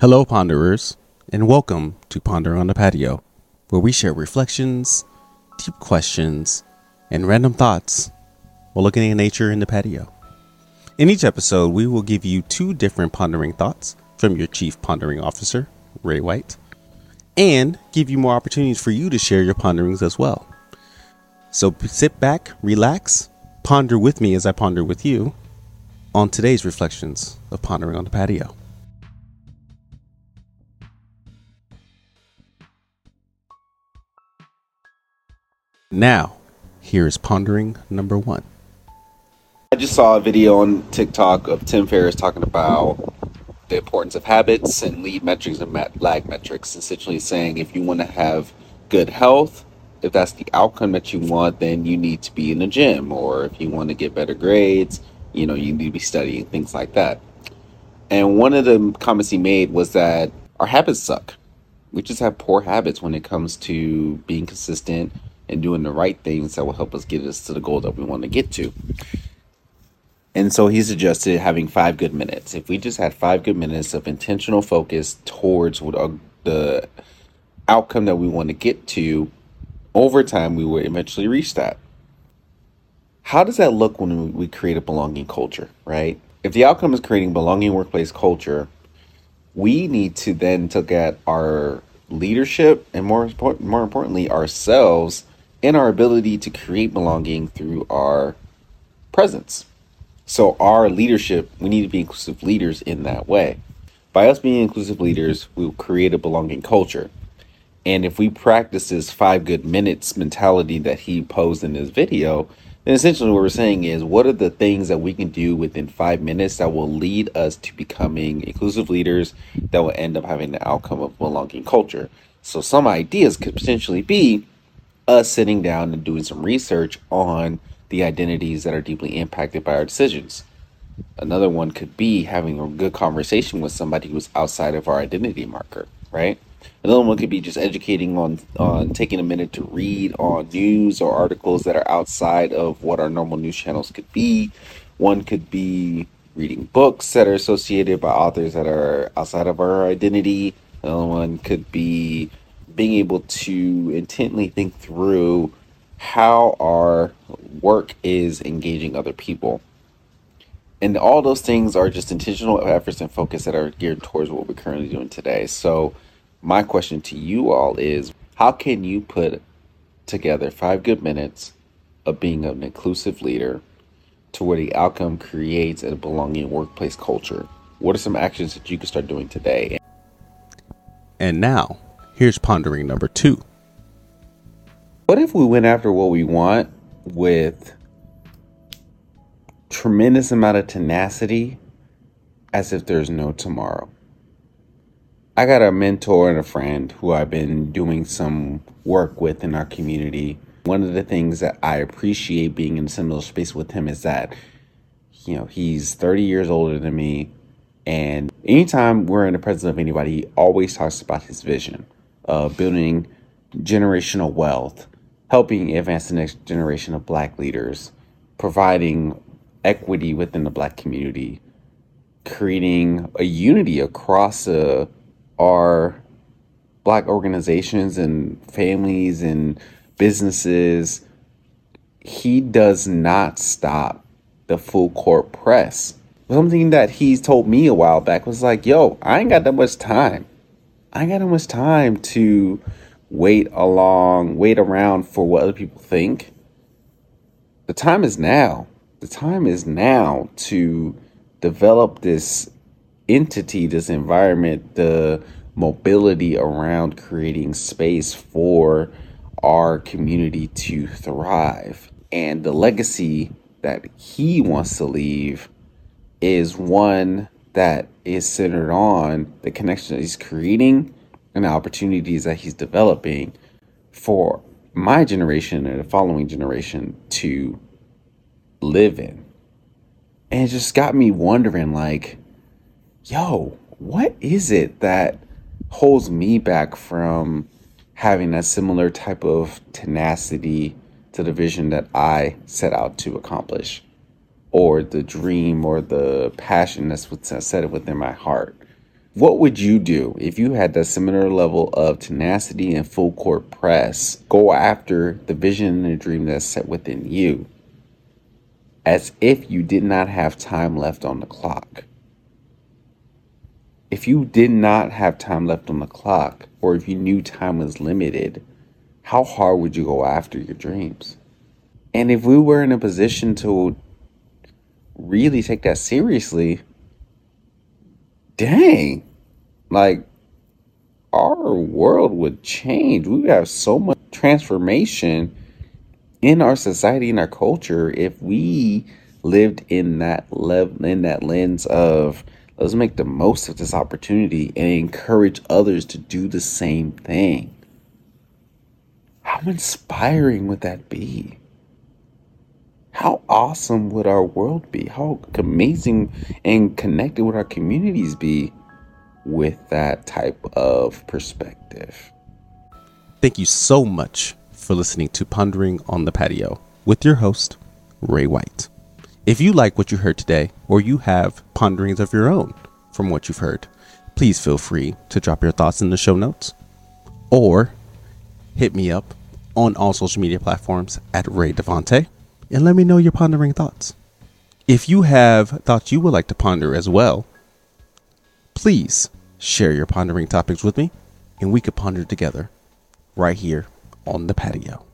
Hello, Ponderers, and welcome to Ponder on the Patio, where we share reflections, deep questions, and random thoughts while looking at nature in the patio. In each episode, we will give you two different pondering thoughts from your Chief Pondering Officer, Ray White, and give you more opportunities for you to share your ponderings as well. So sit back, relax, ponder with me as I ponder with you on today's reflections of Pondering on the Patio. Now, here is pondering number one. I just saw a video on TikTok of Tim Ferriss talking about the importance of habits and lead metrics and lag metrics. Essentially, saying if you want to have good health, if that's the outcome that you want, then you need to be in the gym, or if you want to get better grades, you know, you need to be studying things like that. And one of the comments he made was that our habits suck. We just have poor habits when it comes to being consistent and doing the right things that will help us get us to the goal that we want to get to. And so he suggested having five good minutes. If we just had five good minutes of intentional focus towards what the outcome that we want to get to, over time we will eventually reach that. How does that look when we create a belonging culture, right? If the outcome is creating belonging workplace culture, we need to then look at our leadership and more more importantly ourselves and our ability to create belonging through our presence. So, our leadership, we need to be inclusive leaders in that way. By us being inclusive leaders, we'll create a belonging culture. And if we practice this five good minutes mentality that he posed in this video, then essentially what we're saying is what are the things that we can do within five minutes that will lead us to becoming inclusive leaders that will end up having the outcome of belonging culture. So, some ideas could potentially be us sitting down and doing some research on the identities that are deeply impacted by our decisions. Another one could be having a good conversation with somebody who's outside of our identity marker, right? Another one could be just educating on on taking a minute to read on news or articles that are outside of what our normal news channels could be. One could be reading books that are associated by authors that are outside of our identity. Another one could be being able to intently think through how our work is engaging other people. And all those things are just intentional efforts and focus that are geared towards what we're currently doing today. So, my question to you all is how can you put together five good minutes of being an inclusive leader to where the outcome creates a belonging workplace culture? What are some actions that you can start doing today? And now, Here's pondering number two. What if we went after what we want with tremendous amount of tenacity as if there's no tomorrow? I got a mentor and a friend who I've been doing some work with in our community. One of the things that I appreciate being in a similar space with him is that, you know, he's 30 years older than me. And anytime we're in the presence of anybody, he always talks about his vision uh, building generational wealth, helping advance the next generation of black leaders, providing equity within the black community, creating a unity across uh, our black organizations and families and businesses. He does not stop the full court press. Something that he's told me a while back was like, yo, I ain't got that much time. I got almost time to wait along, wait around for what other people think. The time is now. The time is now to develop this entity, this environment, the mobility around creating space for our community to thrive. And the legacy that he wants to leave is one that is centered on the connection that he's creating and the opportunities that he's developing for my generation and the following generation to live in. And it just got me wondering like, yo, what is it that holds me back from having a similar type of tenacity to the vision that I set out to accomplish? Or the dream or the passion that's what's set within my heart What would you do if you had that similar level of tenacity and full court press? Go after the vision and the dream that's set within you as if you did not have time left on the clock. If you did not have time left on the clock, or if you knew time was limited, how hard would you go after your dreams? And if we were in a position to really take that seriously, dang, like our world would change. We would have so much transformation in our society in our culture if we lived in that level in that lens of let's make the most of this opportunity and encourage others to do the same thing. How inspiring would that be? How awesome would our world be? How amazing and connected would our communities be with that type of perspective? Thank you so much for listening to Pondering on the Patio with your host, Ray White. If you like what you heard today, or you have ponderings of your own from what you've heard, please feel free to drop your thoughts in the show notes or hit me up on all social media platforms at Ray Devante and let me know your pondering thoughts. If you have thoughts you would like to ponder as well, please share your pondering topics with me and we could ponder together right here on the patio.